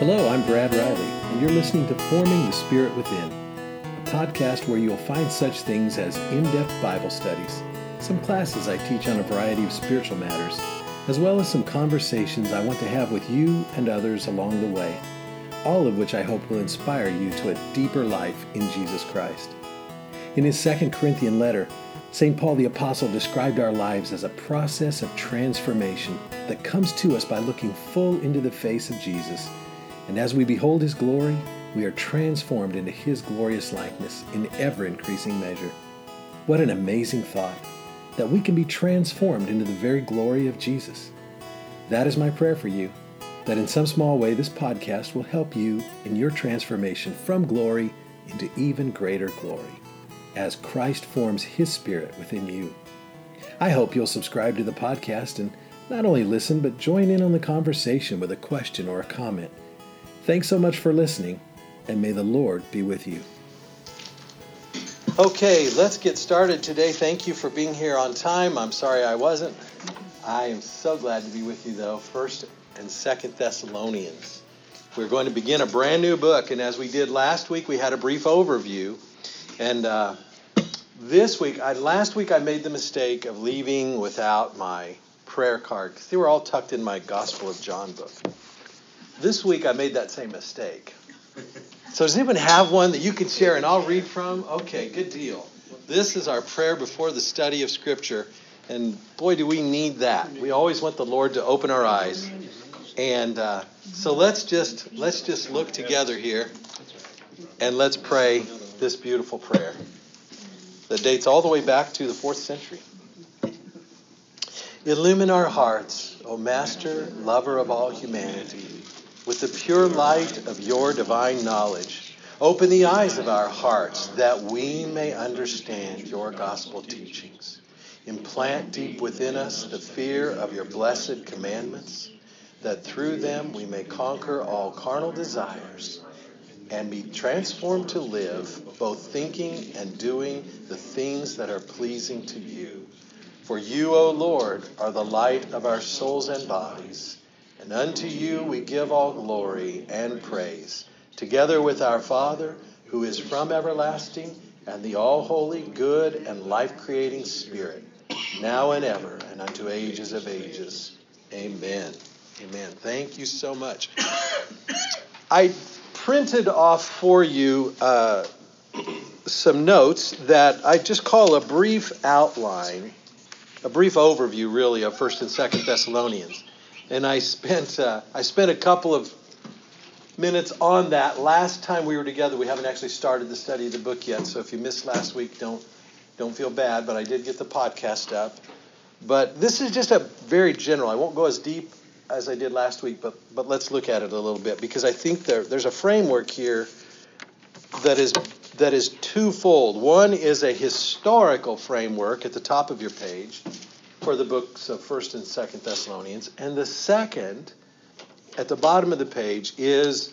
Hello, I'm Brad Riley, and you're listening to Forming the Spirit Within, a podcast where you'll find such things as in depth Bible studies, some classes I teach on a variety of spiritual matters, as well as some conversations I want to have with you and others along the way, all of which I hope will inspire you to a deeper life in Jesus Christ. In his second Corinthian letter, St. Paul the Apostle described our lives as a process of transformation that comes to us by looking full into the face of Jesus and as we behold his glory, we are transformed into his glorious likeness in ever increasing measure. What an amazing thought that we can be transformed into the very glory of Jesus. That is my prayer for you, that in some small way this podcast will help you in your transformation from glory into even greater glory as Christ forms his spirit within you. I hope you'll subscribe to the podcast and not only listen, but join in on the conversation with a question or a comment. Thanks so much for listening, and may the Lord be with you. Okay, let's get started today. Thank you for being here on time. I'm sorry I wasn't. I am so glad to be with you, though. First and Second Thessalonians. We're going to begin a brand new book, and as we did last week, we had a brief overview. And uh, this week, I, last week, I made the mistake of leaving without my prayer card because they were all tucked in my Gospel of John book. This week I made that same mistake. So does anyone have one that you can share and I'll read from? Okay, good deal. This is our prayer before the study of Scripture. And boy, do we need that. We always want the Lord to open our eyes. And uh, so let's just let's just look together here and let's pray this beautiful prayer that dates all the way back to the fourth century. Illumine our hearts, O Master, lover of all humanity with the pure light of your divine knowledge. Open the eyes of our hearts that we may understand your gospel teachings. Implant deep within us the fear of your blessed commandments, that through them we may conquer all carnal desires and be transformed to live, both thinking and doing the things that are pleasing to you. For you, O Lord, are the light of our souls and bodies. And unto you we give all glory and praise, together with our Father, who is from everlasting, and the all holy, good, and life creating Spirit, now and ever, and unto ages of ages. Amen. Amen. Thank you so much. I printed off for you uh, some notes that I just call a brief outline, a brief overview, really, of First and Second Thessalonians and I spent uh, I spent a couple of minutes on that last time we were together. We haven't actually started the study of the book yet, so if you missed last week, don't don't feel bad. But I did get the podcast up. But this is just a very general. I won't go as deep as I did last week, but but let's look at it a little bit because I think there there's a framework here that is that is twofold. One is a historical framework at the top of your page for the books of 1st and 2nd Thessalonians. And the second, at the bottom of the page, is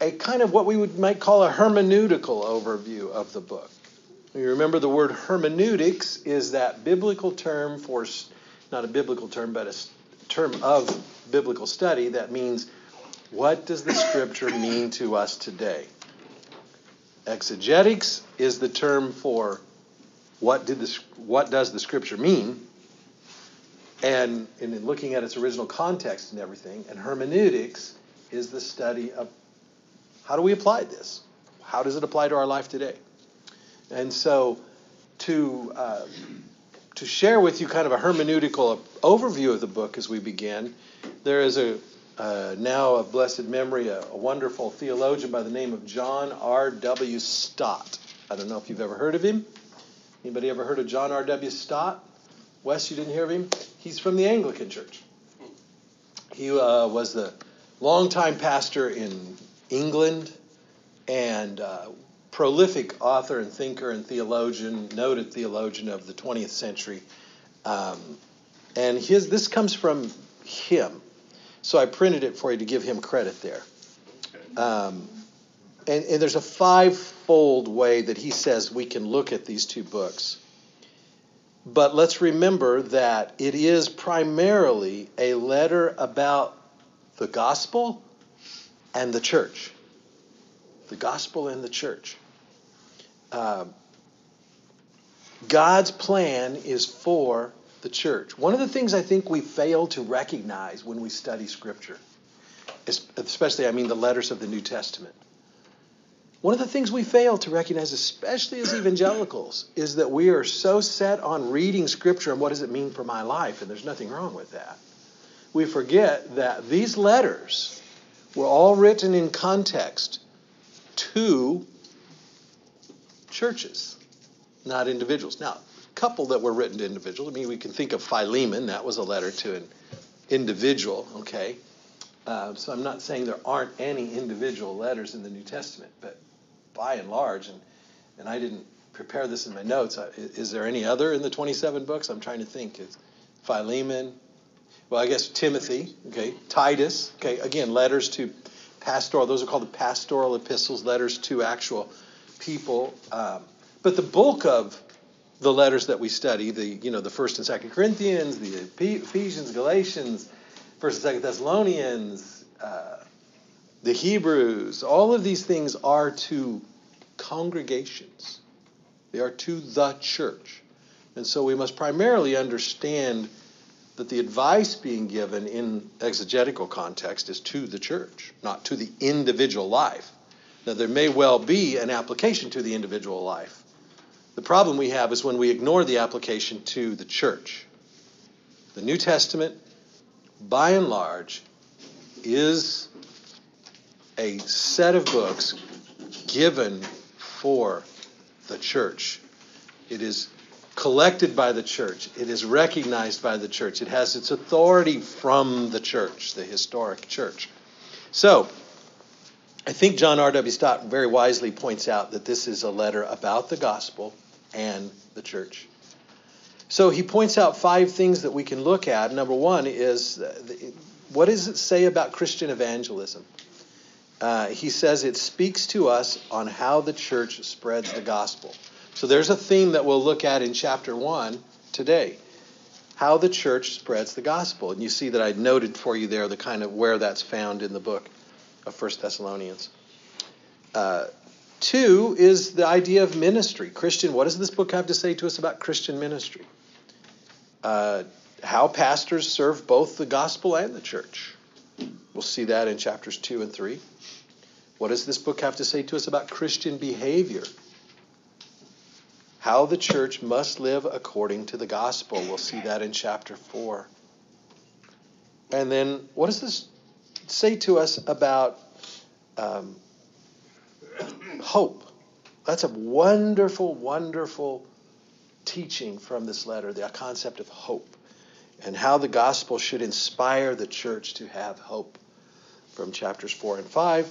a kind of what we would might call a hermeneutical overview of the book. You remember the word hermeneutics is that biblical term for, not a biblical term, but a term of biblical study that means what does the scripture mean to us today? Exegetics is the term for what did what does the scripture mean? And, and in looking at its original context and everything. And hermeneutics is the study of how do we apply this? How does it apply to our life today? And so to uh, to share with you kind of a hermeneutical overview of the book as we begin, there is a uh, now of blessed memory a, a, wonderful theologian by the name of John R. W. Stott. I don't know if you've ever heard of him. Anybody ever heard of John R. W. Stott? Wes, you didn't hear of him? He's from the Anglican Church. He uh, was the longtime pastor in England and uh, prolific author and thinker and theologian, noted theologian of the 20th century. Um, and his this comes from him. So I printed it for you to give him credit there. Um, and, and there's a five-fold way that he says we can look at these two books. But let's remember that it is primarily a letter about the gospel and the church. The gospel and the church. Uh, God's plan is for the church. One of the things I think we fail to recognize when we study Scripture, especially, I mean, the letters of the New Testament, one of the things we fail to recognize, especially as evangelicals, is that we are so set on reading Scripture and what does it mean for my life, and there's nothing wrong with that. We forget that these letters were all written in context to churches, not individuals. Now, a couple that were written to individuals. I mean, we can think of Philemon, that was a letter to an individual, okay? Uh, so I'm not saying there aren't any individual letters in the New Testament, but by and large, and, and I didn't prepare this in my notes. Is, is there any other in the 27 books? I'm trying to think. It's Philemon. Well, I guess Timothy. Okay, Titus. Okay, again, letters to pastoral. Those are called the pastoral epistles, letters to actual people. Um, but the bulk of the letters that we study, the you know the first and second Corinthians, the Ephesians, Galatians, first and second Thessalonians, uh, the Hebrews, all of these things are to congregations. They are to the church. And so we must primarily understand that the advice being given in exegetical context is to the church, not to the individual life. Now, there may well be an application to the individual life. The problem we have is when we ignore the application to the church. The New Testament, by and large, is a set of books given for the church. It is collected by the church. It is recognized by the church. It has its authority from the church, the historic church. So, I think John R.W. Stott very wisely points out that this is a letter about the gospel and the church. So he points out five things that we can look at. Number one is what does it say about Christian evangelism? Uh, he says it speaks to us on how the church spreads the gospel. So there's a theme that we'll look at in chapter 1 today how the church spreads the gospel. And you see that I noted for you there the kind of where that's found in the book of First Thessalonians. Uh, two is the idea of ministry. Christian, what does this book have to say to us about Christian ministry? Uh, how pastors serve both the gospel and the church. We'll see that in chapters 2 and 3. What does this book have to say to us about Christian behavior? How the church must live according to the gospel. We'll see that in chapter 4. And then, what does this say to us about um, hope? That's a wonderful, wonderful teaching from this letter, the concept of hope, and how the gospel should inspire the church to have hope from chapters 4 and 5.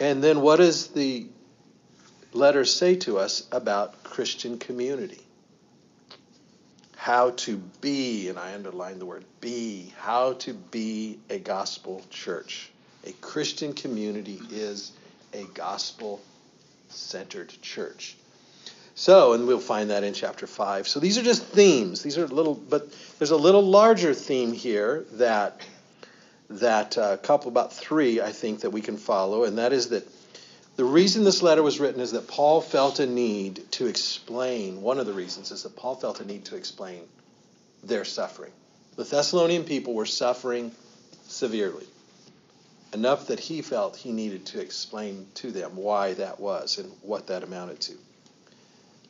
And then what does the letter say to us about Christian community? How to be, and I underline the word be, how to be a gospel church. A Christian community is a gospel centered church. So, and we'll find that in chapter 5. So these are just themes. These are little, but there's a little larger theme here that that uh, couple, about three, I think, that we can follow, and that is that the reason this letter was written is that Paul felt a need to explain, one of the reasons is that Paul felt a need to explain their suffering. The Thessalonian people were suffering severely, enough that he felt he needed to explain to them why that was and what that amounted to.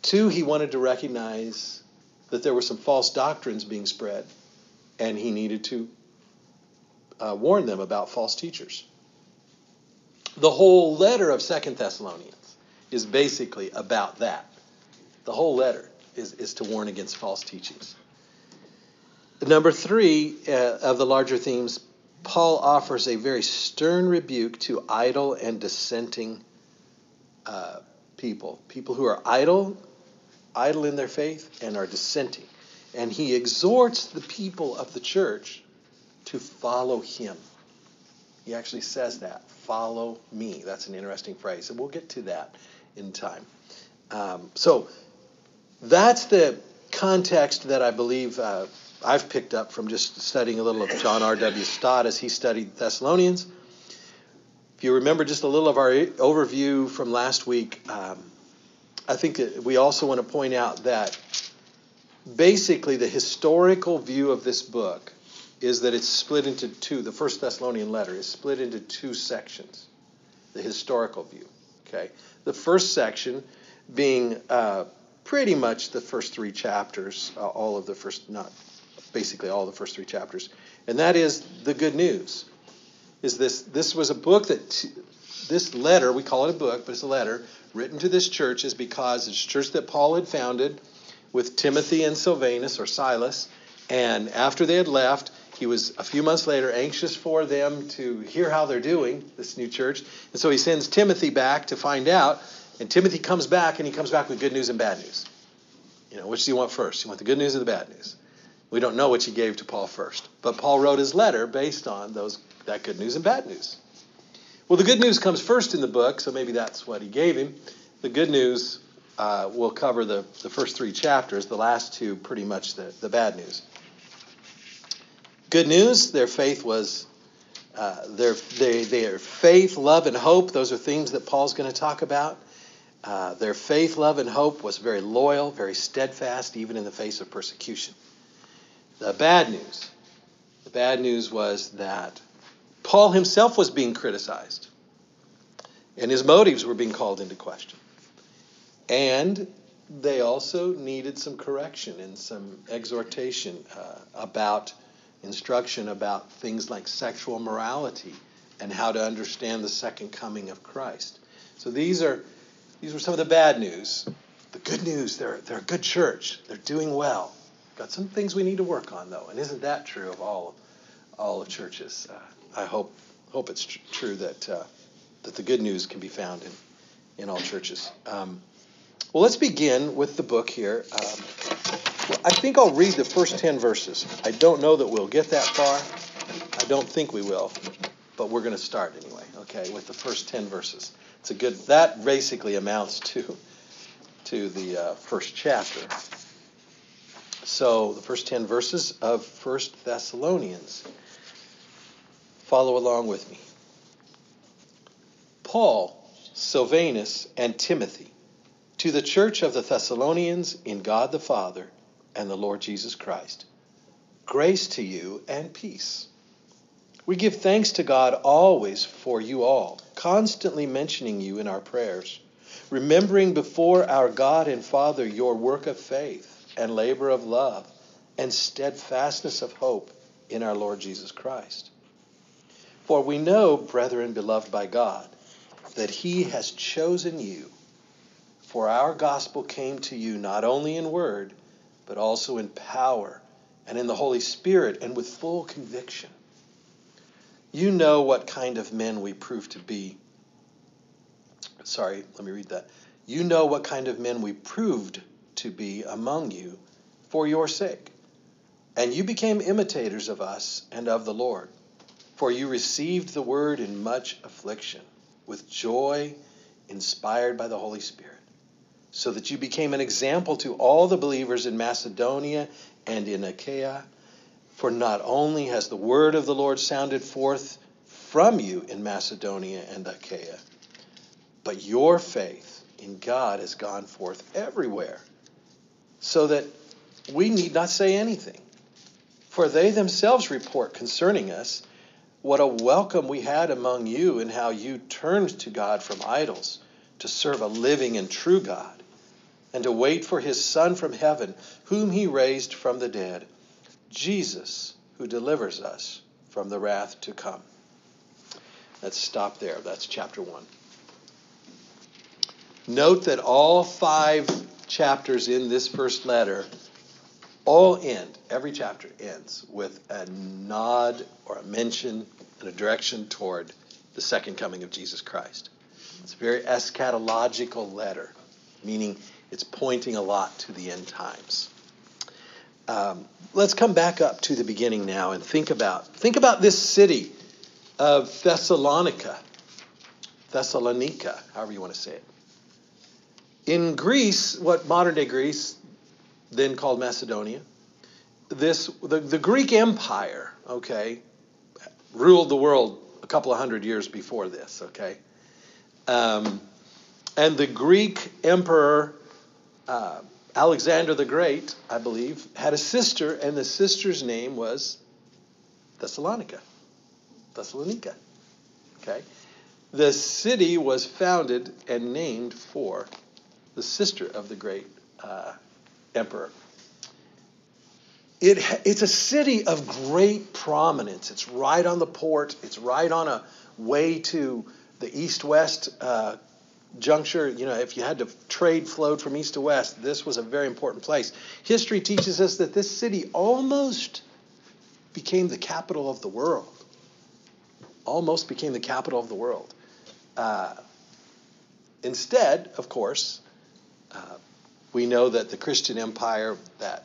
Two, he wanted to recognize that there were some false doctrines being spread, and he needed to uh, warn them about false teachers. The whole letter of Second Thessalonians is basically about that. The whole letter is, is to warn against false teachings. Number three uh, of the larger themes, Paul offers a very stern rebuke to idle and dissenting uh, people, people who are idle, idle in their faith, and are dissenting. And he exhorts the people of the church to follow him. He actually says that follow me. That's an interesting phrase, and we'll get to that in time. Um, so that's the context that I believe uh, I've picked up from just studying a little of John R.W. Stott as he studied Thessalonians. If you remember just a little of our overview from last week, um, I think that we also want to point out that basically the historical view of this book is that it's split into two. The First Thessalonian letter is split into two sections. The historical view. Okay, the first section being uh, pretty much the first three chapters, uh, all of the first, not basically all the first three chapters, and that is the good news. Is this this was a book that t- this letter we call it a book, but it's a letter written to this church is because it's a church that Paul had founded with Timothy and Silvanus or Silas, and after they had left, he was a few months later anxious for them to hear how they're doing, this new church, and so he sends Timothy back to find out. And Timothy comes back, and he comes back with good news and bad news. You know, which do you want first? You want the good news or the bad news? We don't know which he gave to Paul first, but Paul wrote his letter based on those that good news and bad news. Well, the good news comes first in the book, so maybe that's what he gave him. The good news uh, will cover the, the first three chapters, the last two, pretty much the, the bad news. Good news, their faith was, uh, their, they, their faith, love, and hope, those are themes that Paul's going to talk about. Uh, their faith, love, and hope was very loyal, very steadfast, even in the face of persecution. The bad news, the bad news was that Paul himself was being criticized, and his motives were being called into question. And they also needed some correction and some exhortation uh, about instruction about things like sexual morality and how to understand the second coming of Christ. So these are these were some of the bad news. The good news, they're they're a good church. They're doing well. Got some things we need to work on though, and isn't that true of all all of churches? Uh, I hope hope it's tr- true that uh, that the good news can be found in in all churches. Um, well, let's begin with the book here. Um, well, I think I'll read the first 10 verses. I don't know that we'll get that far. I don't think we will, but we're going to start anyway, okay, with the first 10 verses. It's a good, that basically amounts to, to the uh, first chapter. So, the first 10 verses of First Thessalonians. Follow along with me. Paul, Silvanus, and Timothy, to the church of the Thessalonians in God the Father and the Lord Jesus Christ. Grace to you and peace. We give thanks to God always for you all, constantly mentioning you in our prayers, remembering before our God and Father your work of faith and labor of love and steadfastness of hope in our Lord Jesus Christ. For we know, brethren beloved by God, that he has chosen you. For our gospel came to you not only in word, but also in power and in the Holy Spirit and with full conviction. You know what kind of men we prove to be. Sorry, let me read that. You know what kind of men we proved to be among you for your sake. And you became imitators of us and of the Lord. For you received the word in much affliction, with joy inspired by the Holy Spirit so that you became an example to all the believers in Macedonia and in Achaia. For not only has the word of the Lord sounded forth from you in Macedonia and Achaia, but your faith in God has gone forth everywhere, so that we need not say anything. For they themselves report concerning us what a welcome we had among you, and how you turned to God from idols to serve a living and true God and to wait for his Son from heaven, whom he raised from the dead, Jesus, who delivers us from the wrath to come. Let's stop there. That's chapter 1. Note that all five chapters in this first letter all end, every chapter ends with a nod or a mention and a direction toward the second coming of Jesus Christ. It's a very eschatological letter, meaning it's pointing a lot to the end times. Um, let's come back up to the beginning now and think about think about this city of Thessalonica, Thessalonica, however you want to say it. In Greece, what modern day Greece, then called Macedonia, this the, the Greek Empire, okay, ruled the world a couple of hundred years before this, okay? Um, and the Greek emperor uh, Alexander the Great, I believe, had a sister, and the sister's name was Thessalonica. Thessalonica. Okay? The city was founded and named for the sister of the great uh, emperor. It, it's a city of great prominence. It's right on the port, it's right on a way to the east west uh, juncture, you know, if you had to trade flowed from east to west, this was a very important place. History teaches us that this city almost became the capital of the world. Almost became the capital of the world. Uh, instead, of course, uh, we know that the Christian empire that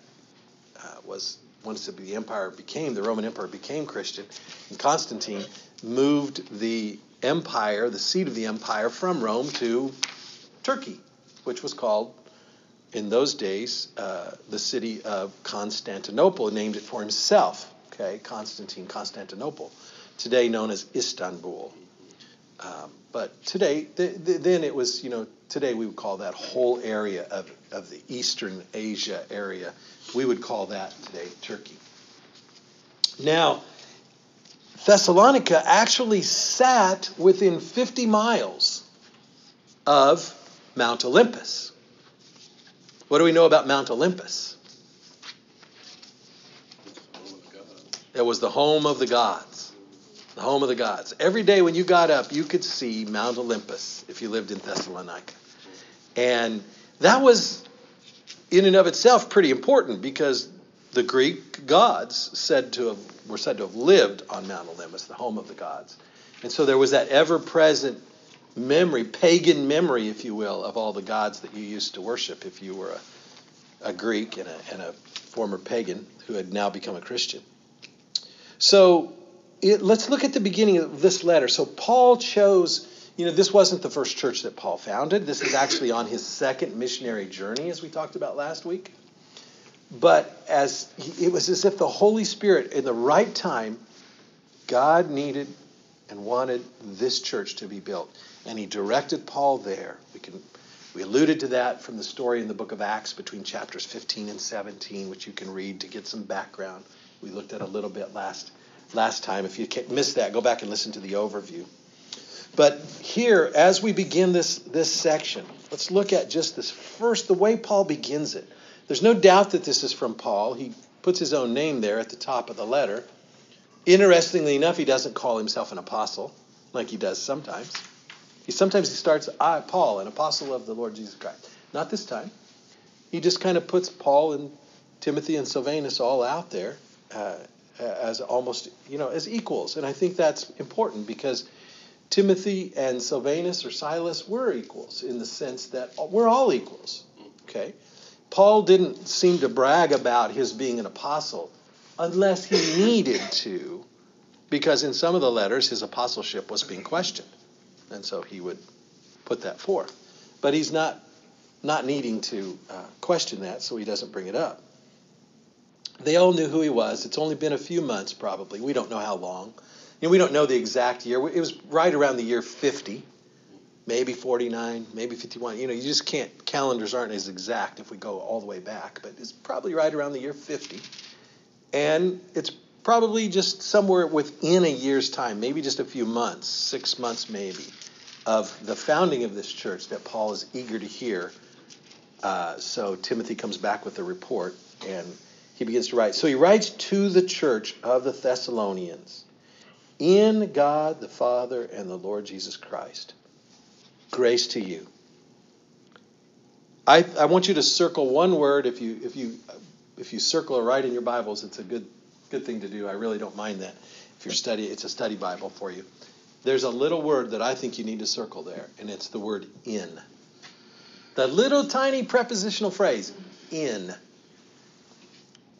uh, was once the empire became the Roman Empire became Christian, and Constantine moved the empire, the seat of the empire, from Rome to Turkey, which was called, in those days, uh, the city of Constantinople, named it for himself. Okay, Constantine, Constantinople, today known as Istanbul. Um, but today, th- th- then it was, you know, today we would call that whole area of, of the Eastern Asia area. We would call that today Turkey. Now, Thessalonica actually sat within 50 miles of Mount Olympus. What do we know about Mount Olympus? It was the home of the gods. The home of the gods. Every day when you got up, you could see Mount Olympus if you lived in Thessalonica. And that was, in and of itself, pretty important because the Greek gods said to have, were said to have lived on Mount Olympus, the home of the gods. And so there was that ever present memory, pagan memory, if you will, of all the gods that you used to worship if you were a, a Greek and a, and a former pagan who had now become a Christian. So it, let's look at the beginning of this letter. So Paul chose, you know, this wasn't the first church that Paul founded. This is actually on his second missionary journey, as we talked about last week. But as it was as if the Holy Spirit, in the right time, God needed and wanted this church to be built, and He directed Paul there. We can we alluded to that from the story in the book of Acts between chapters 15 and 17, which you can read to get some background. We looked at a little bit last last time. If you missed that, go back and listen to the overview. But here, as we begin this this section, let's look at just this first the way Paul begins it. There's no doubt that this is from Paul. He puts his own name there at the top of the letter. Interestingly enough, he doesn't call himself an apostle like he does sometimes. He sometimes he starts I, Paul, an apostle of the Lord Jesus Christ. Not this time. He just kind of puts Paul and Timothy and Silvanus all out there uh, as almost you know as equals, and I think that's important because Timothy and Silvanus or Silas were equals in the sense that we're all equals. Okay, Paul didn't seem to brag about his being an apostle unless he needed to, because in some of the letters his apostleship was being questioned. And so he would put that forth. But he's not, not needing to uh, question that, so he doesn't bring it up. They all knew who he was. It's only been a few months, probably. We don't know how long. You know, we don't know the exact year. It was right around the year 50 maybe 49, maybe 51. You know, you just can't, calendars aren't as exact if we go all the way back, but it's probably right around the year 50. And it's probably just somewhere within a year's time, maybe just a few months, six months maybe, of the founding of this church that Paul is eager to hear. Uh, so Timothy comes back with a report and he begins to write. So he writes to the church of the Thessalonians in God the Father and the Lord Jesus Christ grace to you. I, I want you to circle one word. If you if you if you circle or write in your Bibles, it's a good good thing to do. I really don't mind that. If you're study, it's a study Bible for you. There's a little word that I think you need to circle there, and it's the word in. The little tiny prepositional phrase, in.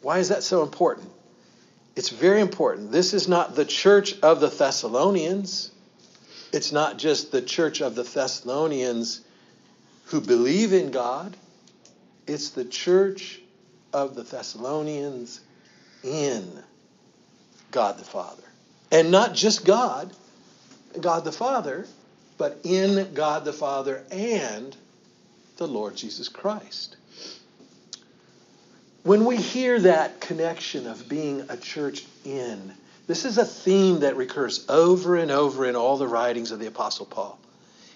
Why is that so important? It's very important. This is not the church of the Thessalonians. It's not just the church of the Thessalonians who believe in God, it's the church of the Thessalonians in God the Father. And not just God, God the Father, but in God the Father and the Lord Jesus Christ. When we hear that connection of being a church in, this is a theme that recurs over and over in all the writings of the Apostle Paul.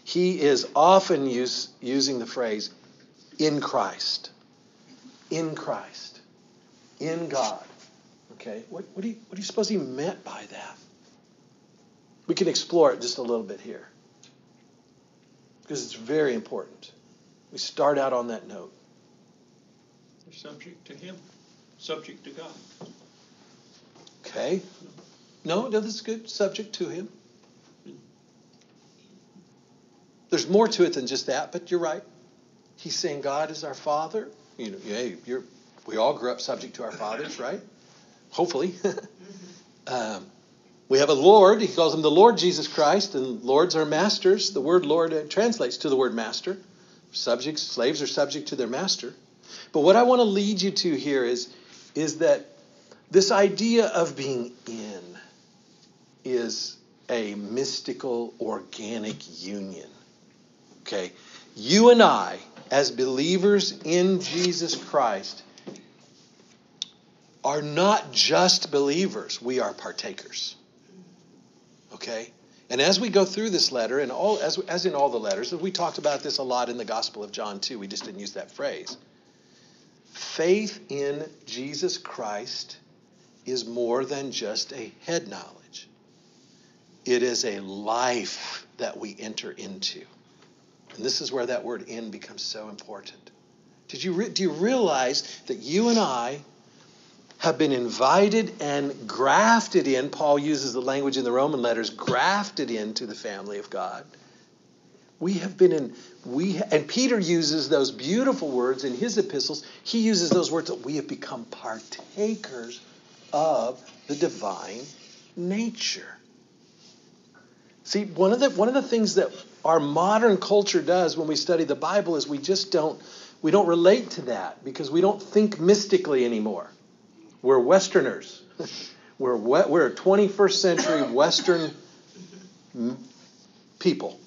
He is often use, using the phrase in Christ. In Christ. In God. Okay? What, what, do you, what do you suppose he meant by that? We can explore it just a little bit here because it's very important. We start out on that note. Subject to Him, subject to God. Okay. No, no, this is good. Subject to Him. There's more to it than just that, but you're right. He's saying God is our Father. You know, hey, you're, we all grew up subject to our fathers, right? Hopefully. um, we have a Lord. He calls him the Lord Jesus Christ, and lords are masters. The word Lord uh, translates to the word master. Subjects, slaves are subject to their master. But what I want to lead you to here is, is that this idea of being in is a mystical, organic union. Okay? You and I, as believers in Jesus Christ, are not just believers, we are partakers. Okay? And as we go through this letter, and all as, as in all the letters, we talked about this a lot in the Gospel of John too, we just didn't use that phrase. Faith in Jesus Christ is more than just a head knowledge. It is a life that we enter into. And this is where that word in becomes so important. Did you re- do you realize that you and I have been invited and grafted in. Paul uses the language in the Roman letters, grafted into the family of God. We have been in, we, and Peter uses those beautiful words in his epistles. He uses those words that we have become partakers of the divine nature. See, one of the one of the things that our modern culture does when we study the Bible is we just don't we don't relate to that because we don't think mystically anymore. We're Westerners. we're, we're 21st century Western people.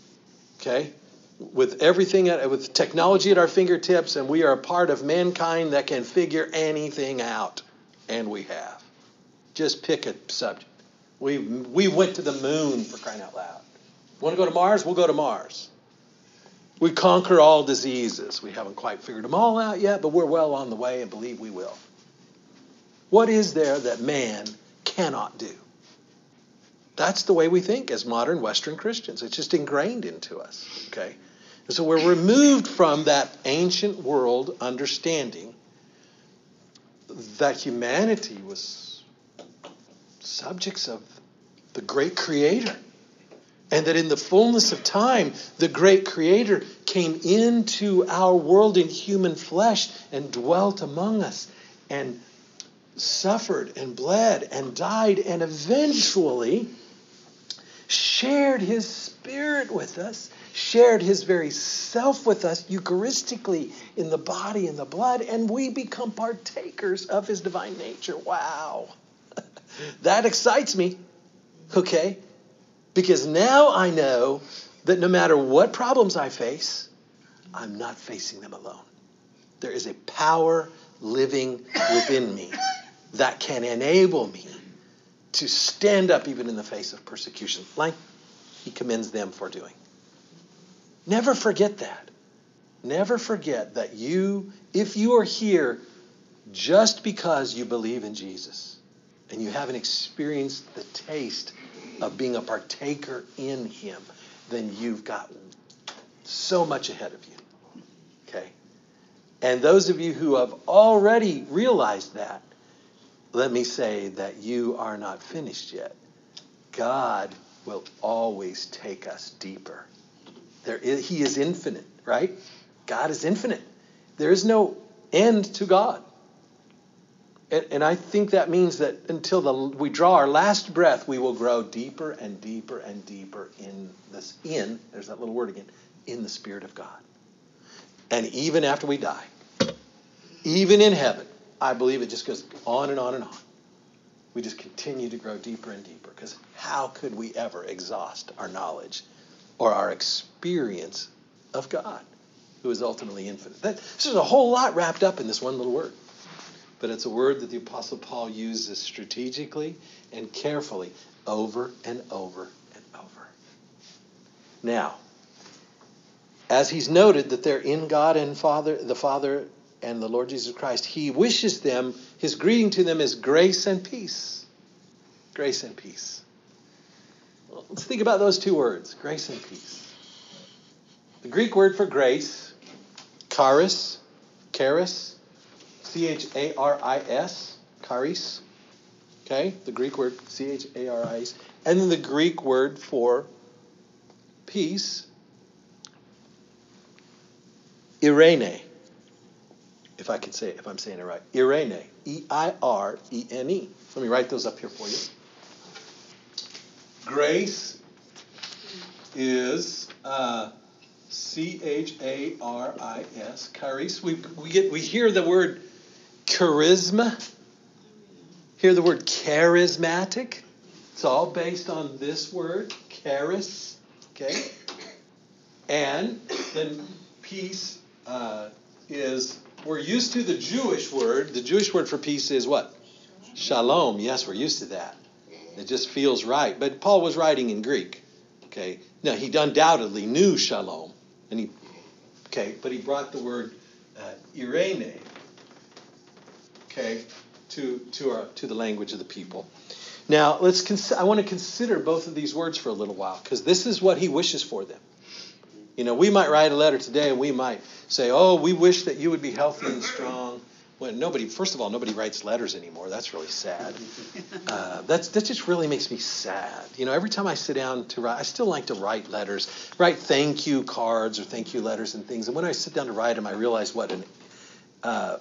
Okay? With everything, with technology at our fingertips, and we are a part of mankind that can figure anything out. And we have. Just pick a subject. We, we went to the moon for crying out loud. Want to go to Mars? We'll go to Mars. We conquer all diseases. We haven't quite figured them all out yet, but we're well on the way and believe we will. What is there that man cannot do? That's the way we think as modern Western Christians. It's just ingrained into us. Okay? And so we're removed from that ancient world understanding that humanity was subjects of the great creator. And that in the fullness of time, the great creator came into our world in human flesh and dwelt among us and suffered and bled and died and eventually shared his spirit with us, shared his very self with us Eucharistically in the body and the blood, and we become partakers of his divine nature. Wow. that excites me. Okay? Because now I know that no matter what problems I face, I'm not facing them alone. There is a power living within me that can enable me to stand up even in the face of persecution, like he commends them for doing. Never forget that. Never forget that you, if you are here just because you believe in Jesus and you haven't experienced the taste of being a partaker in him, then you've got so much ahead of you. Okay? And those of you who have already realized that, let me say that you are not finished yet. God will always take us deeper. There is, he is infinite, right? God is infinite. There is no end to God. And, and I think that means that until the, we draw our last breath, we will grow deeper and deeper and deeper in this, in, there's that little word again, in the Spirit of God. And even after we die, even in heaven, I believe it just goes on and on and on. we just continue to grow deeper and deeper. Because how could we ever exhaust our knowledge or our experience of God, who is ultimately infinite? That, there's a whole lot wrapped up in this one little word. But it's a word that the Apostle Paul uses strategically and carefully over and over and over. Now, as he's noted that they're in God and Father, the Father and the Lord Jesus Christ, he wishes them, his greeting to them is grace and peace. Grace and peace. Let's think about those two words grace and peace. The Greek word for grace, charis, charis, C H A R I S, charis. Okay, the Greek word C H A R I S. And then the Greek word for peace, eirene. If I can say it, if I'm saying it right. eirene. E I R E N E. Let me write those up here for you. Grace is uh, C H A R I S. Charis. We, we, get, we hear the word charisma. Hear the word charismatic. It's all based on this word, charis. Okay? And then peace uh, is, we're used to the Jewish word. The Jewish word for peace is what? Shalom. Yes, we're used to that. It just feels right. But Paul was writing in Greek. Okay? Now, he undoubtedly knew shalom. And he, okay, but he brought the word uh, eirene, okay, to, to, our, to the language of the people. Now, let's cons- I want to consider both of these words for a little while because this is what he wishes for them. You know, we might write a letter today and we might say, "Oh, we wish that you would be healthy and strong." When nobody, first of all, nobody writes letters anymore. That's really sad. Uh, that's that just really makes me sad. You know, every time I sit down to write, I still like to write letters, write thank you cards or thank you letters and things. And when I sit down to write them, I realize what an uh,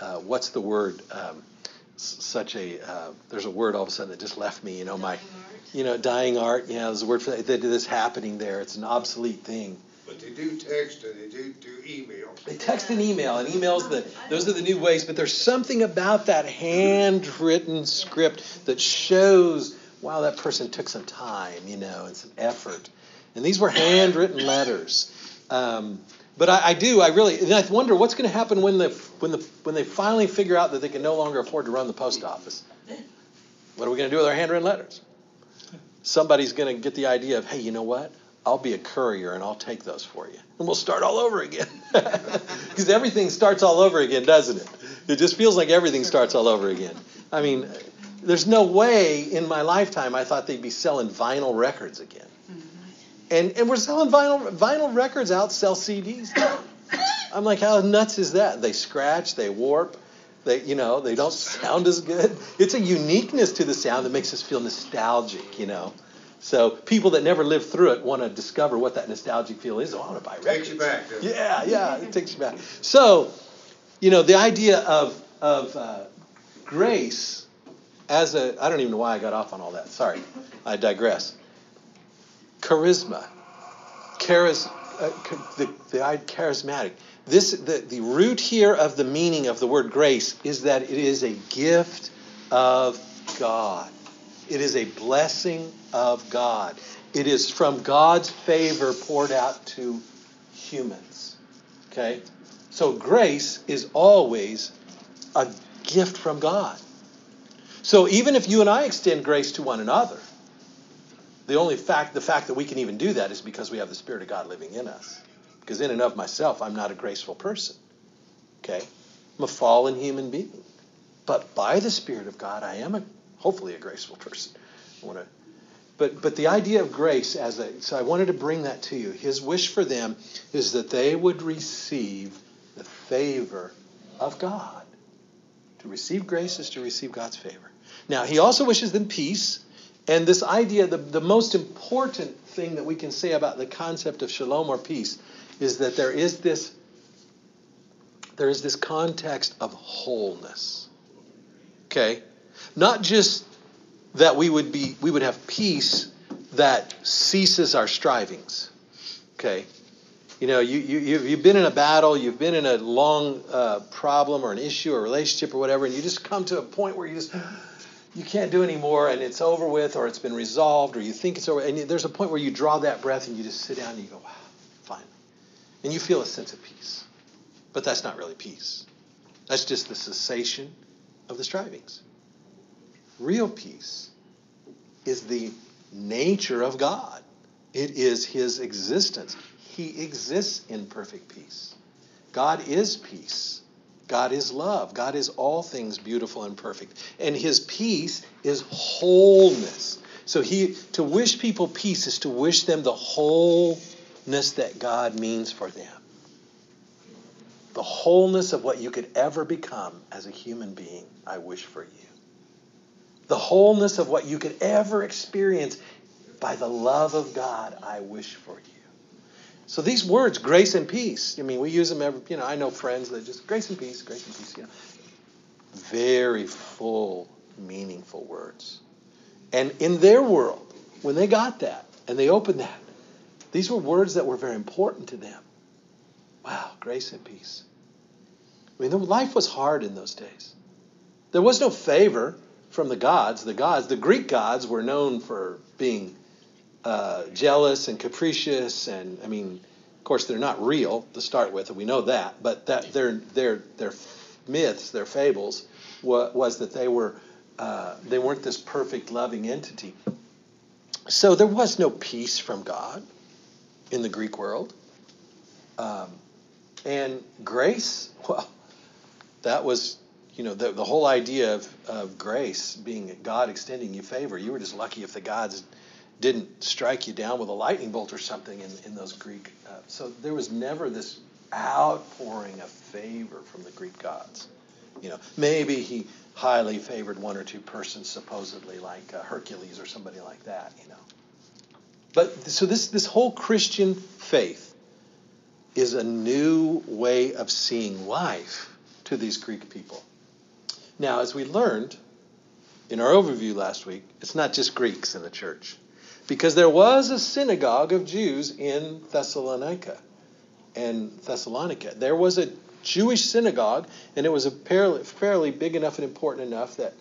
uh, what's the word? Um, such a uh, there's a word all of a sudden that just left me. You know, my you know dying art. Yeah, there's a word for that. That is happening there. It's an obsolete thing. But they do text and they do do email. They text and email, and emails the those are the new ways. But there's something about that handwritten script that shows, wow, that person took some time, you know, and some effort. And these were handwritten letters. Um, but I, I, do, I really, and I wonder what's going to happen when the when the when they finally figure out that they can no longer afford to run the post office. What are we going to do with our handwritten letters? Somebody's going to get the idea of, hey, you know what? I'll be a courier and I'll take those for you. And we'll start all over again. Because everything starts all over again, doesn't it? It just feels like everything starts all over again. I mean, there's no way in my lifetime I thought they'd be selling vinyl records again. And, and we're selling vinyl, vinyl records outsell CDs. I'm like, how nuts is that? They scratch, they warp, they, you know, they don't sound as good. It's a uniqueness to the sound that makes us feel nostalgic, you know. So people that never lived through it want to discover what that nostalgic feel is. Oh, I want to buy records. Takes you back. Yeah, yeah, it takes you back. So, you know, the idea of of uh, grace as a I don't even know why I got off on all that. Sorry, I digress. Charisma, charis, uh, the the charismatic. This the the root here of the meaning of the word grace is that it is a gift of God. It is a blessing of God. It is from God's favor poured out to humans. Okay? So grace is always a gift from God. So even if you and I extend grace to one another, the only fact the fact that we can even do that is because we have the Spirit of God living in us. Because in and of myself, I'm not a graceful person. Okay? I'm a fallen human being. But by the Spirit of God, I am a hopefully a graceful person. I want to, but but the idea of grace as a so I wanted to bring that to you. His wish for them is that they would receive the favor of God. To receive grace is to receive God's favor. Now he also wishes them peace. And this idea, the, the most important thing that we can say about the concept of shalom or peace is that there is this there is this context of wholeness. Okay? Not just that we would be we would have peace that ceases our strivings. Okay? You know, you, you, you've been in a battle, you've been in a long uh, problem or an issue or relationship or whatever, and you just come to a point where you just, you can't do anymore and it's over with or it's been resolved or you think it's over. And there's a point where you draw that breath and you just sit down and you go, wow, fine. And you feel a sense of peace. But that's not really peace. That's just the cessation of the strivings. Real peace is the nature of God. It is his existence. He exists in perfect peace. God is peace. God is love. God is all things beautiful and perfect. And his peace is wholeness. So he to wish people peace is to wish them the wholeness that God means for them. The wholeness of what you could ever become as a human being, I wish for you. The wholeness of what you could ever experience by the love of God, I wish for you. So these words, grace and peace, I mean, we use them every, you know, I know friends that just, grace and peace, grace and peace, you know. Very full, meaningful words. And in their world, when they got that and they opened that, these were words that were very important to them. Wow, grace and peace. I mean, life was hard in those days. There was no favor from the gods. The gods, the Greek gods, were known for being uh, jealous and capricious, and I mean, of course, they're not real to start with, and we know that. But that their their their myths, their fables, was, was that they were uh, they weren't this perfect, loving entity. So there was no peace from God in the Greek world, um, and grace. Well, that was you know the, the whole idea of, of grace being God extending you favor. You were just lucky if the gods didn't strike you down with a lightning bolt or something in, in those Greek. Uh, so there was never this outpouring of favor from the Greek gods. You know, maybe he highly favored one or two persons, supposedly like uh, Hercules or somebody like that. You know, but so this this whole Christian faith is a new way of seeing life to these Greek people. Now, as we learned in our overview last week, it's not just Greeks in the church because there was a synagogue of Jews in Thessalonica and Thessalonica. There was a Jewish synagogue, and it was a fairly, fairly big enough and important enough that,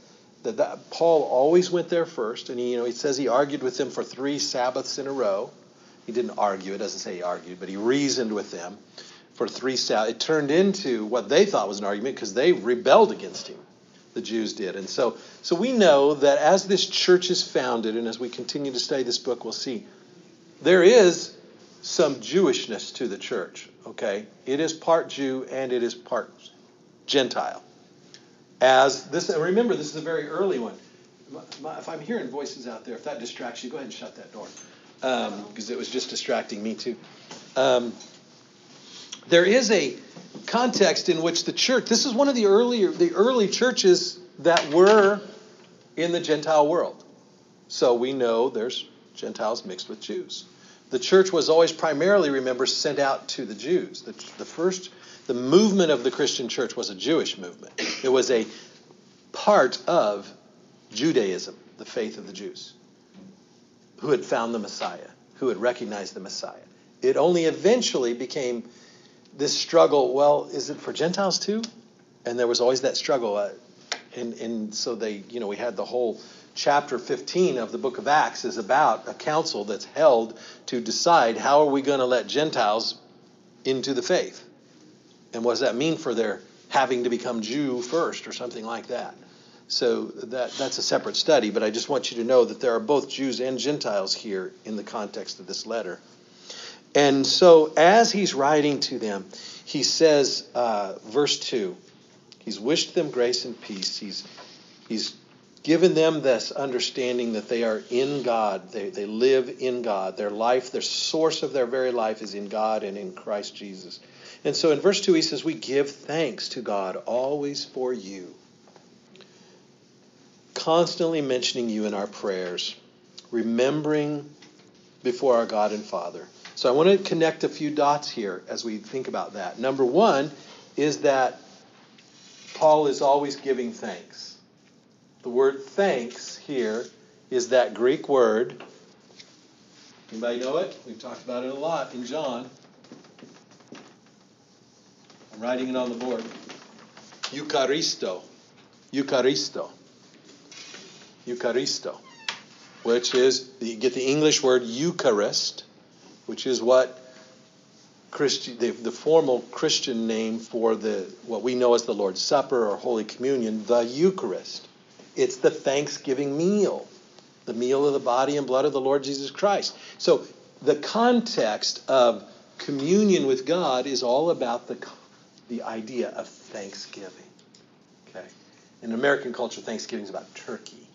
that, that Paul always went there first. And he, you know, he says he argued with them for three Sabbaths in a row. He didn't argue; it doesn't say he argued, but he reasoned with them for three Sabbaths. It turned into what they thought was an argument because they rebelled against him the Jews did. And so, so we know that as this church is founded, and as we continue to study this book, we'll see there is some Jewishness to the church. Okay, it is part Jew and it is part Gentile. As this, remember, this is a very early one. If I'm hearing voices out there, if that distracts you, go ahead and shut that door, because um, it was just distracting me too. Um, there is a context in which the church, this is one of the earlier, the early churches that were in the Gentile world. So we know there's Gentiles mixed with Jews. The church was always primarily, remember, sent out to the Jews. The, the first, the movement of the Christian church was a Jewish movement. It was a part of Judaism, the faith of the Jews, who had found the Messiah, who had recognized the Messiah. It only eventually became this struggle, well, is it for Gentiles too? And there was always that struggle. Uh, and, and so they, you know, we had the whole chapter 15 of the book of Acts is about a council that's held to decide how are we going to let Gentiles into the faith? And what does that mean for their having to become Jew first or something like that? So that, that's a separate study, but I just want you to know that there are both Jews and Gentiles here in the context of this letter. And so, as he's writing to them, he says, uh, verse 2, he's wished them grace and peace. He's, he's given them this understanding that they are in God, they, they live in God. Their life, their source of their very life is in God and in Christ Jesus. And so in verse 2, he says, We give thanks to God always for you, constantly mentioning you in our prayers, remembering before our God and Father so I want to connect a few dots here as we think about that. Number one is that Paul is always giving thanks. The word thanks here is that Greek word. Anybody know it? We've talked about it a lot in John. I'm writing it on the board. Eucharisto. Eucharisto. Eucharisto, which is you get the English word Eucharist, which is what Christian, the, the formal Christian name for the what we know as the Lord's Supper or Holy Communion, the Eucharist. It's the Thanksgiving meal, the meal of the body and blood of the Lord Jesus Christ. So the context of communion with God is all about the the idea of Thanksgiving. Okay, in American culture, Thanksgiving is about turkey.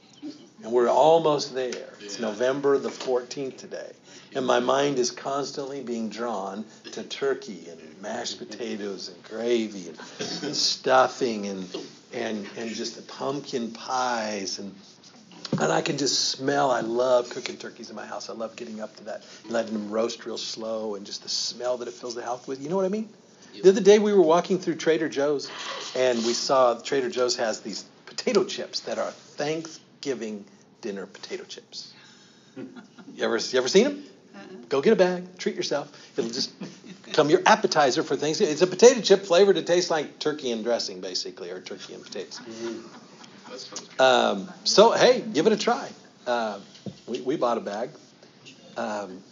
And we're almost there. It's November the 14th today. And my mind is constantly being drawn to turkey and mashed potatoes and gravy and, and stuffing and, and, and just the pumpkin pies and and I can just smell. I love cooking turkeys in my house. I love getting up to that, letting them roast real slow, and just the smell that it fills the house with. You know what I mean? The other day we were walking through Trader Joe's, and we saw Trader Joe's has these potato chips that are Thanksgiving dinner potato chips. You ever you ever seen them? Go get a bag, treat yourself. It'll just become your appetizer for things. It's a potato chip flavored to taste like turkey and dressing, basically, or turkey and potatoes. Um, so hey, give it a try. Uh, we, we bought a bag. Um,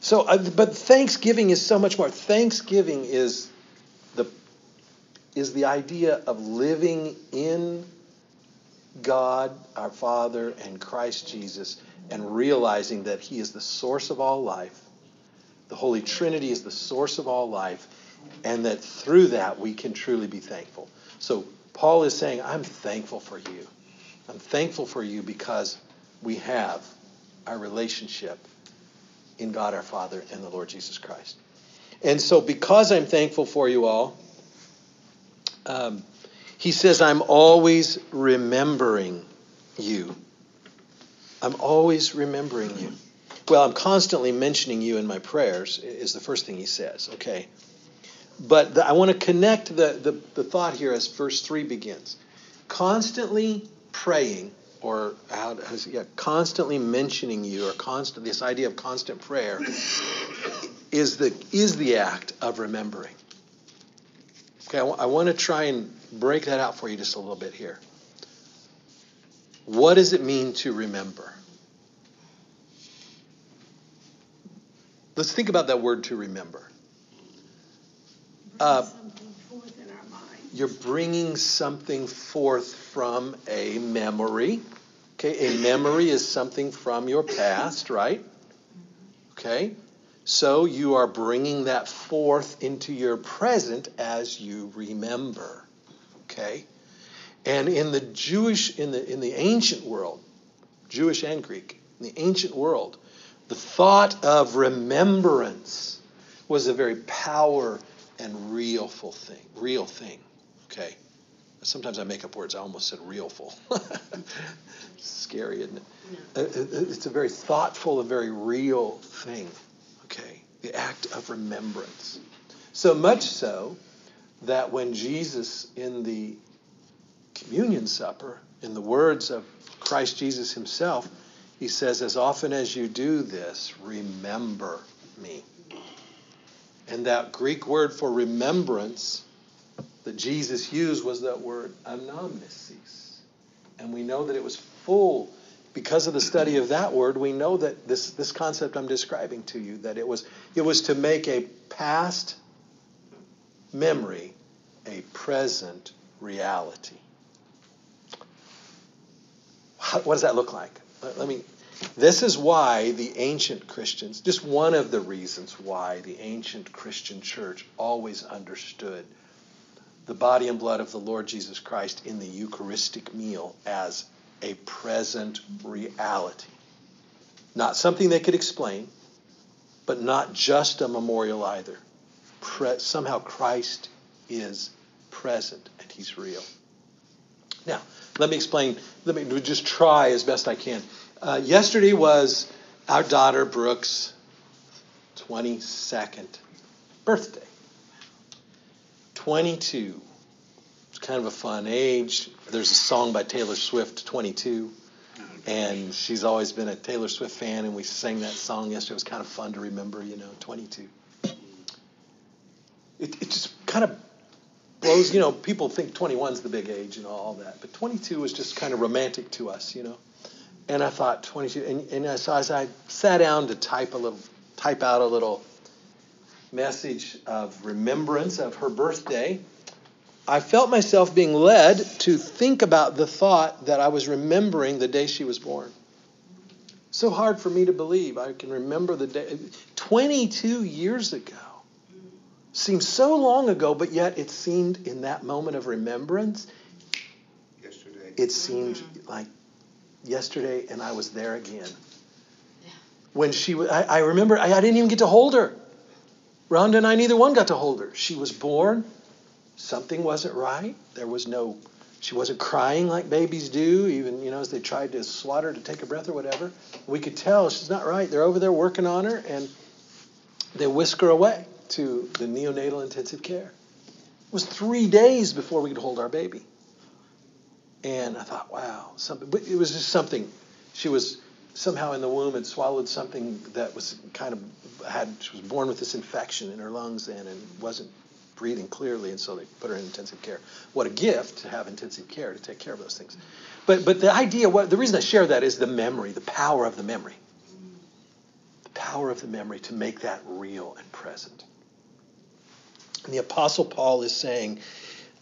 so, uh, but Thanksgiving is so much more. Thanksgiving is the is the idea of living in God, our Father, and Christ Jesus, and realizing that He is the source of all life. The Holy Trinity is the source of all life, and that through that we can truly be thankful. So Paul is saying, I'm thankful for you. I'm thankful for you because we have our relationship in God our Father and the Lord Jesus Christ. And so, because I'm thankful for you all, um, he says, I'm always remembering you. I'm always remembering you. Well, I'm constantly mentioning you in my prayers, is the first thing he says, okay? But the, I want to connect the, the, the thought here as verse 3 begins. Constantly praying, or how, yeah, constantly mentioning you, or constant, this idea of constant prayer, is the, is the act of remembering. Okay, I, w- I want to try and break that out for you just a little bit here. What does it mean to remember? Let's think about that word to remember. Uh, you're bringing something forth from a memory. Okay, a memory is something from your past, right? Okay, so you are bringing that forth into your present as you remember. Okay, and in the Jewish, in the in the ancient world, Jewish and Greek, in the ancient world, the thought of remembrance was a very power and realful thing, real thing. Okay. Sometimes I make up words. I almost said realful. Scary, isn't it? Uh, uh, it's a very thoughtful, a very real thing. The act of remembrance. So much so that when Jesus in the communion supper, in the words of Christ Jesus himself, he says, As often as you do this, remember me. And that Greek word for remembrance that Jesus used was that word anamnesis. And we know that it was full because of the study of that word, we know that this, this concept I'm describing to you, that it was it was to make a past memory a present reality. How, what does that look like? Let, let me this is why the ancient Christians, just one of the reasons why the ancient Christian church always understood the body and blood of the Lord Jesus Christ in the Eucharistic meal as a present reality. Not something they could explain, but not just a memorial either. Pre- somehow Christ is present and he's real. Now, let me explain, let me just try as best I can. Uh, yesterday was our daughter Brooke's 22nd birthday. 22. Kind of a fun age. There's a song by Taylor Swift, 22. And she's always been a Taylor Swift fan, and we sang that song yesterday. It was kind of fun to remember, you know, 22. It, it just kind of blows, you know, people think 21 is the big age and all that, but 22 is just kind of romantic to us, you know. And I thought 22. And, and so as I sat down to type a little, type out a little message of remembrance of her birthday, I felt myself being led to think about the thought that I was remembering the day she was born. So hard for me to believe. I can remember the day 22 years ago. Seems so long ago, but yet it seemed in that moment of remembrance, Yesterday. it seemed like yesterday and I was there again. When she was, I, I remember I, I didn't even get to hold her. Rhonda and I, neither one got to hold her. She was born. Something wasn't right. There was no, she wasn't crying like babies do, even, you know, as they tried to swat her to take a breath or whatever. We could tell she's not right. They're over there working on her and they whisk her away to the neonatal intensive care. It was three days before we could hold our baby. And I thought, wow, something. But it was just something. She was somehow in the womb had swallowed something that was kind of had. She was born with this infection in her lungs then and wasn't breathing clearly, and so they put her in intensive care. What a gift to have intensive care to take care of those things. But but the idea, what the reason I share that is the memory, the power of the memory, the power of the memory to make that real and present. And the Apostle Paul is saying,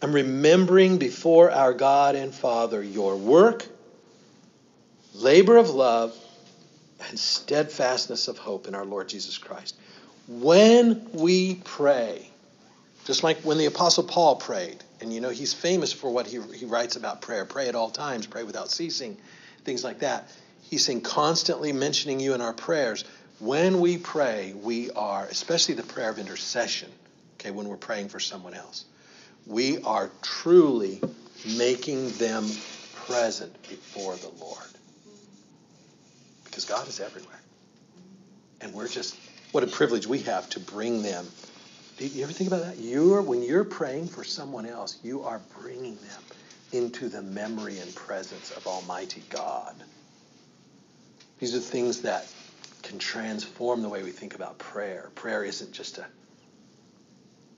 I'm remembering before our God and Father your work, labor of love, and steadfastness of hope in our Lord Jesus Christ. When we pray, just like when the Apostle Paul prayed, and you know he's famous for what he, he writes about prayer pray at all times, pray without ceasing, things like that. He's saying constantly mentioning you in our prayers. When we pray, we are, especially the prayer of intercession, okay, when we're praying for someone else, we are truly making them present before the Lord. Because God is everywhere. And we're just, what a privilege we have to bring them. Do you ever think about that? You're, when you're praying for someone else, you are bringing them into the memory and presence of Almighty God. These are things that can transform the way we think about prayer. Prayer isn't just a,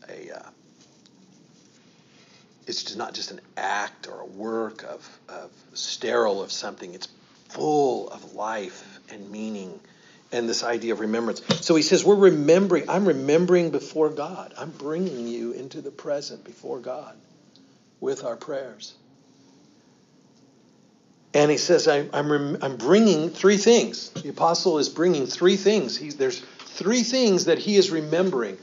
a uh, it's just not just an act or a work of, of sterile of something. It's full of life and meaning and this idea of remembrance. So he says, We're remembering, I'm remembering before God. I'm bringing you into the present before God with our prayers. And he says, I, am I'm, I'm bringing three things. The apostle is bringing three things. He, there's three things that he is remembering.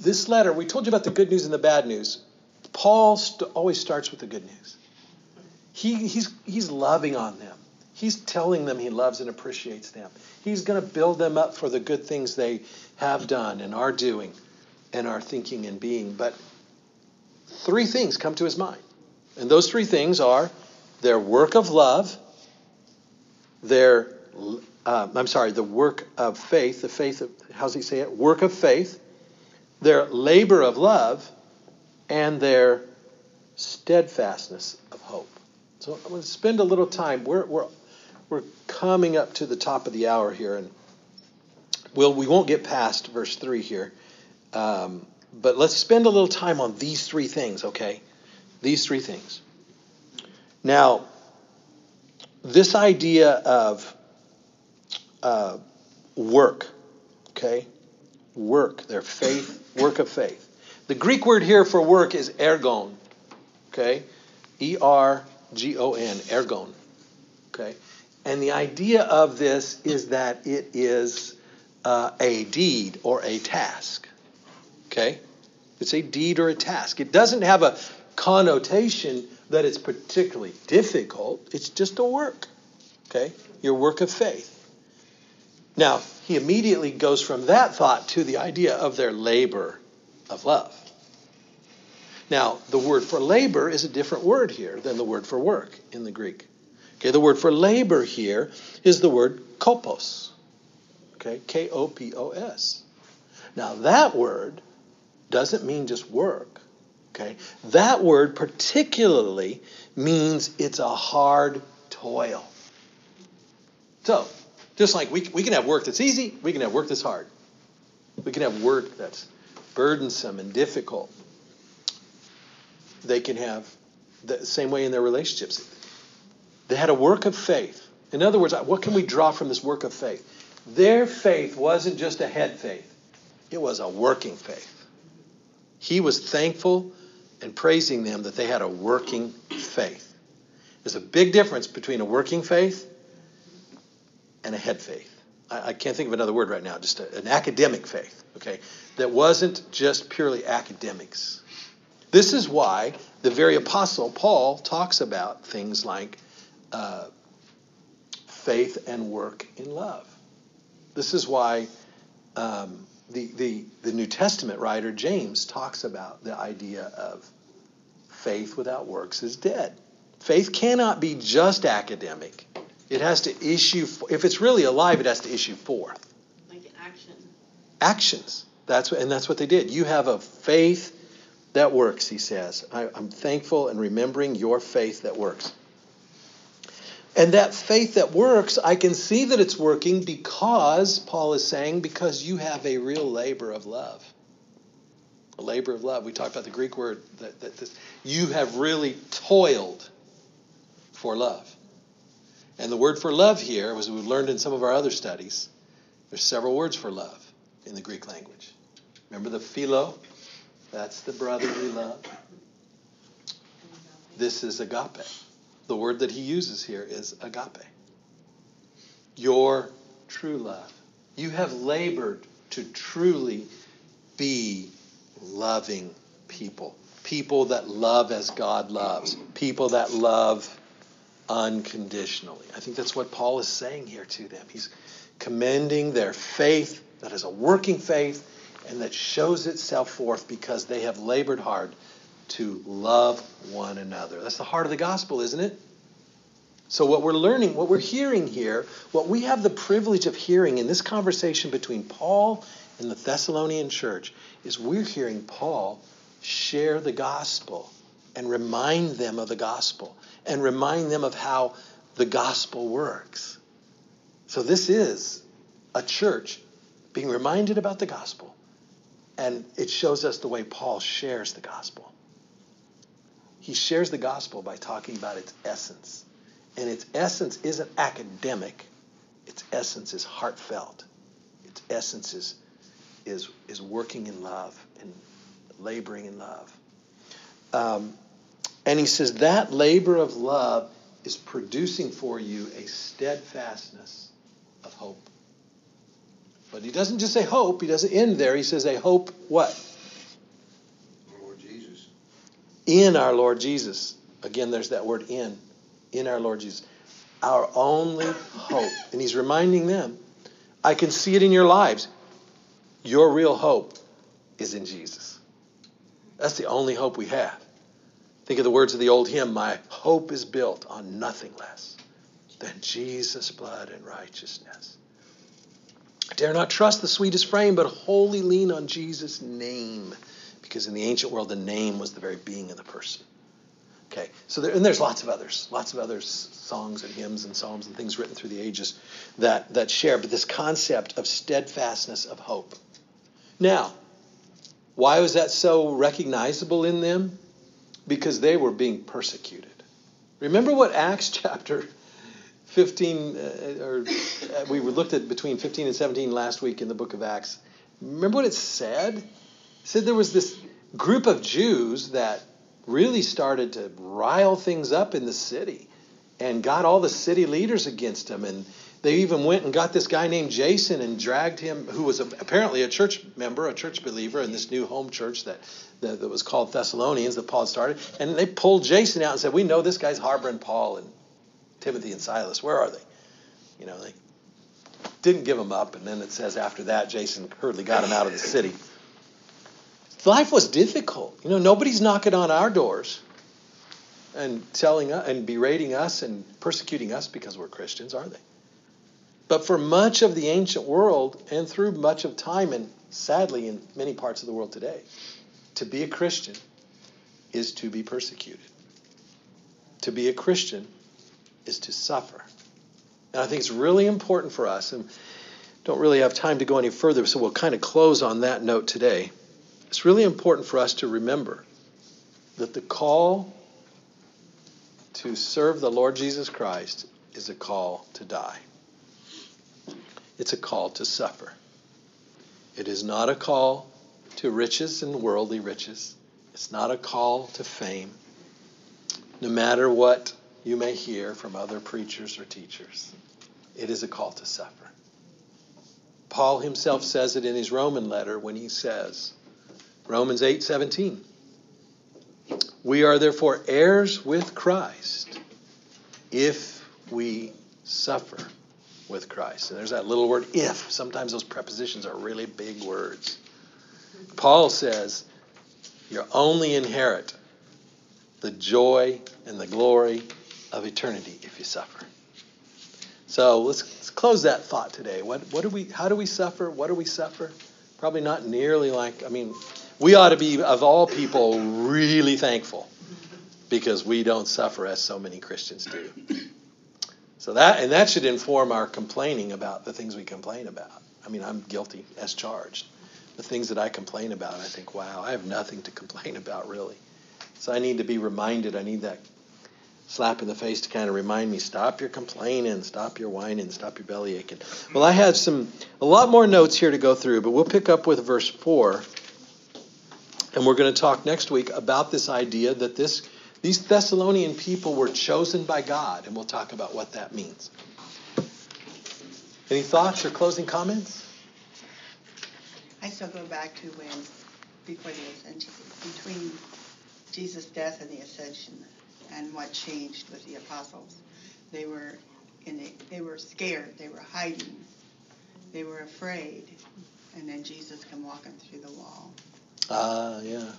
This letter, we told you about the good news and the bad news. Paul st- always starts with the good news. He, he's, he's loving on them. He's telling them he loves and appreciates them. He's going to build them up for the good things they have done and are doing and are thinking and being. But three things come to his mind. And those three things are their work of love, their, uh, I'm sorry, the work of faith, the faith of, how's he say it? Work of faith, their labor of love, and their steadfastness of hope. So I'm going to spend a little time. We're, we're, we're coming up to the top of the hour here, and we'll, we won't get past verse 3 here. Um, but let's spend a little time on these three things, okay? These three things. Now, this idea of uh, work, okay? Work, their faith, work of faith. The Greek word here for work is ergon, okay? E R G O N, ergon, okay? And the idea of this is that it is uh, a deed or a task, okay? It's a deed or a task. It doesn't have a connotation that it's particularly difficult. It's just a work, okay? Your work of faith. Now, he immediately goes from that thought to the idea of their labor of love. Now, the word for labor is a different word here than the word for work in the Greek. Okay, the word for labor here is the word kopos. Okay, K O P O S. Now, that word doesn't mean just work. Okay, that word particularly means it's a hard toil. So, just like we, we can have work that's easy, we can have work that's hard. We can have work that's burdensome and difficult. They can have the same way in their relationships. They had a work of faith. In other words, what can we draw from this work of faith? Their faith wasn't just a head faith, it was a working faith. He was thankful and praising them that they had a working faith. There's a big difference between a working faith and a head faith. I, I can't think of another word right now, just a, an academic faith, okay, that wasn't just purely academics. This is why the very apostle Paul talks about things like uh, faith and work in love. This is why um, the, the, the New Testament writer James talks about the idea of faith without works is dead. Faith cannot be just academic. It has to issue, if it's really alive, it has to issue forth. Like action. Actions. That's what, and that's what they did. You have a faith that works, he says. I, I'm thankful and remembering your faith that works. And that faith that works, I can see that it's working because, Paul is saying, because you have a real labor of love. A labor of love. We talked about the Greek word that, that this, you have really toiled for love. And the word for love here, as we've learned in some of our other studies, there's several words for love in the Greek language. Remember the philo? That's the brotherly love. This is agape. The word that he uses here is agape. Your true love. You have labored to truly be loving people. People that love as God loves. People that love unconditionally. I think that's what Paul is saying here to them. He's commending their faith that is a working faith and that shows itself forth because they have labored hard to love one another. That's the heart of the gospel, isn't it? So, what we're learning, what we're hearing here, what we have the privilege of hearing in this conversation between Paul and the Thessalonian church is we're hearing Paul share the gospel and remind them of the gospel and remind them of how the gospel works. So, this is a church being reminded about the gospel, and it shows us the way Paul shares the gospel. He shares the gospel by talking about its essence. And its essence isn't academic, its essence is heartfelt. Its essence is, is, is working in love and laboring in love. Um, and he says that labor of love is producing for you a steadfastness of hope. But he doesn't just say hope, he doesn't end there. He says a hope what? Lord Jesus. In our Lord Jesus. Again, there's that word in. In our Lord Jesus. Our only hope. And he's reminding them, I can see it in your lives. Your real hope is in Jesus. That's the only hope we have. Think of the words of the old hymn My hope is built on nothing less than Jesus' blood and righteousness. I dare not trust the sweetest frame, but wholly lean on Jesus' name. Because in the ancient world, the name was the very being of the person. Okay, so there, and there's lots of others, lots of other songs and hymns and psalms and things written through the ages that, that share, but this concept of steadfastness of hope. Now, why was that so recognizable in them? Because they were being persecuted. Remember what Acts chapter 15, uh, or uh, we looked at between 15 and 17 last week in the book of Acts. Remember what it said? Said there was this group of Jews that really started to rile things up in the city and got all the city leaders against him. And they even went and got this guy named Jason and dragged him, who was apparently a church member, a church believer in this new home church that, that, that was called Thessalonians that Paul started. And they pulled Jason out and said, We know this guy's harboring Paul and Timothy and Silas. Where are they? You know, they didn't give him up. And then it says after that, Jason hurriedly got him out of the city life was difficult. You know, nobody's knocking on our doors and telling us and berating us and persecuting us because we're Christians, are they? But for much of the ancient world and through much of time and sadly in many parts of the world today, to be a Christian is to be persecuted. To be a Christian is to suffer. And I think it's really important for us, and don't really have time to go any further, so we'll kind of close on that note today. It's really important for us to remember that the call to serve the Lord Jesus Christ is a call to die. It's a call to suffer. It is not a call to riches and worldly riches. It's not a call to fame. No matter what you may hear from other preachers or teachers, it is a call to suffer. Paul himself says it in his Roman letter when he says, Romans 8:17, we are therefore heirs with Christ if we suffer with Christ. And there's that little word if. Sometimes those prepositions are really big words. Paul says, you only inherit the joy and the glory of eternity if you suffer. So let's, let's close that thought today. What, what do we, how do we suffer? What do we suffer? Probably not nearly like, I mean, we ought to be, of all people, really thankful because we don't suffer as so many Christians do. So that, and that should inform our complaining about the things we complain about. I mean, I'm guilty as charged. The things that I complain about, I think, wow, I have nothing to complain about, really. So I need to be reminded. I need that slap in the face to kind of remind me stop your complaining, stop your whining, stop your belly aching. Well, I have some a lot more notes here to go through, but we'll pick up with verse 4. And we're going to talk next week about this idea that this these Thessalonian people were chosen by God, and we'll talk about what that means. Any thoughts or closing comments? I still go back to when, before the ascension, between Jesus' death and the ascension, and what changed with the apostles. They were in a, they were scared. They were hiding. They were afraid, and then Jesus come walking through the wall. Ah, uh, yeah.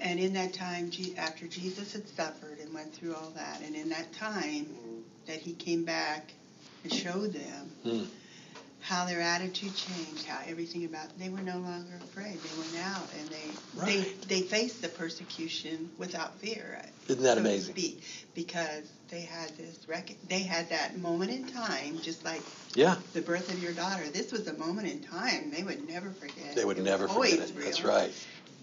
And in that time, after Jesus had suffered and went through all that, and in that time that he came back and showed them mm. How their attitude changed, how everything about they were no longer afraid. They went out and they right. they they faced the persecution without fear. Isn't that so amazing? Speak, because they had this rec- they had that moment in time, just like yeah the birth of your daughter. This was a moment in time they would never forget. They would it never forget it. Real. That's right.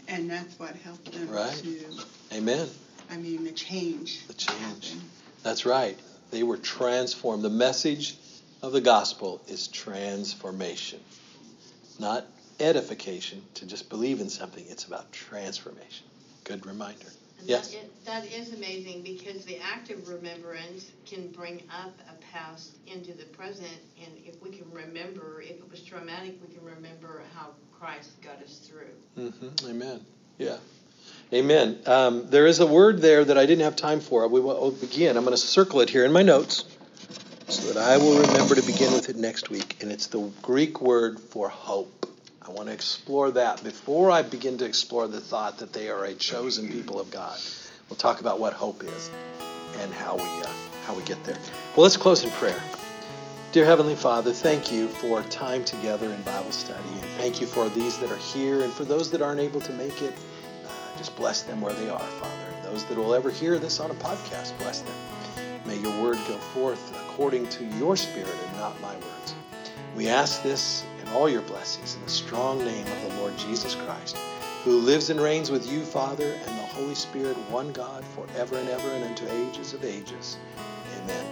And that's what helped them right. to. Amen. I mean, the change. The change. Happened. That's right. They were transformed. The message of the gospel is transformation, not edification to just believe in something. It's about transformation. Good reminder. And yes. That is, that is amazing because the act of remembrance can bring up a past into the present, and if we can remember, if it was traumatic, we can remember how Christ got us through. Mm-hmm. Amen. Yeah. Amen. Um, there is a word there that I didn't have time for. We will begin. I'm going to circle it here in my notes so that I will remember to begin with it next week. And it's the Greek word for hope. I want to explore that before I begin to explore the thought that they are a chosen people of God. We'll talk about what hope is and how we uh, how we get there. Well, let's close in prayer. Dear Heavenly Father, thank you for time together in Bible study. And thank you for these that are here and for those that aren't able to make it. Uh, just bless them where they are, Father. And those that will ever hear this on a podcast, bless them. May your word go forth according to your spirit and not my words. We ask this and all your blessings in the strong name of the Lord Jesus Christ, who lives and reigns with you, Father, and the Holy Spirit, one God, forever and ever and unto ages of ages. Amen.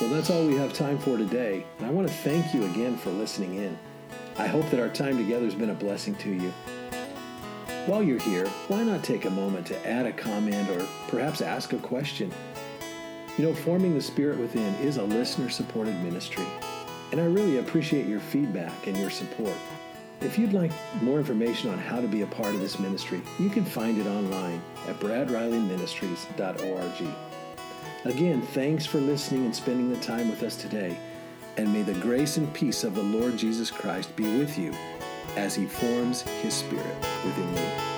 Well, that's all we have time for today. And I want to thank you again for listening in. I hope that our time together has been a blessing to you. While you're here, why not take a moment to add a comment or perhaps ask a question? You know, Forming the Spirit Within is a listener supported ministry, and I really appreciate your feedback and your support. If you'd like more information on how to be a part of this ministry, you can find it online at bradrileyministries.org. Again, thanks for listening and spending the time with us today. And may the grace and peace of the Lord Jesus Christ be with you as he forms his spirit within you.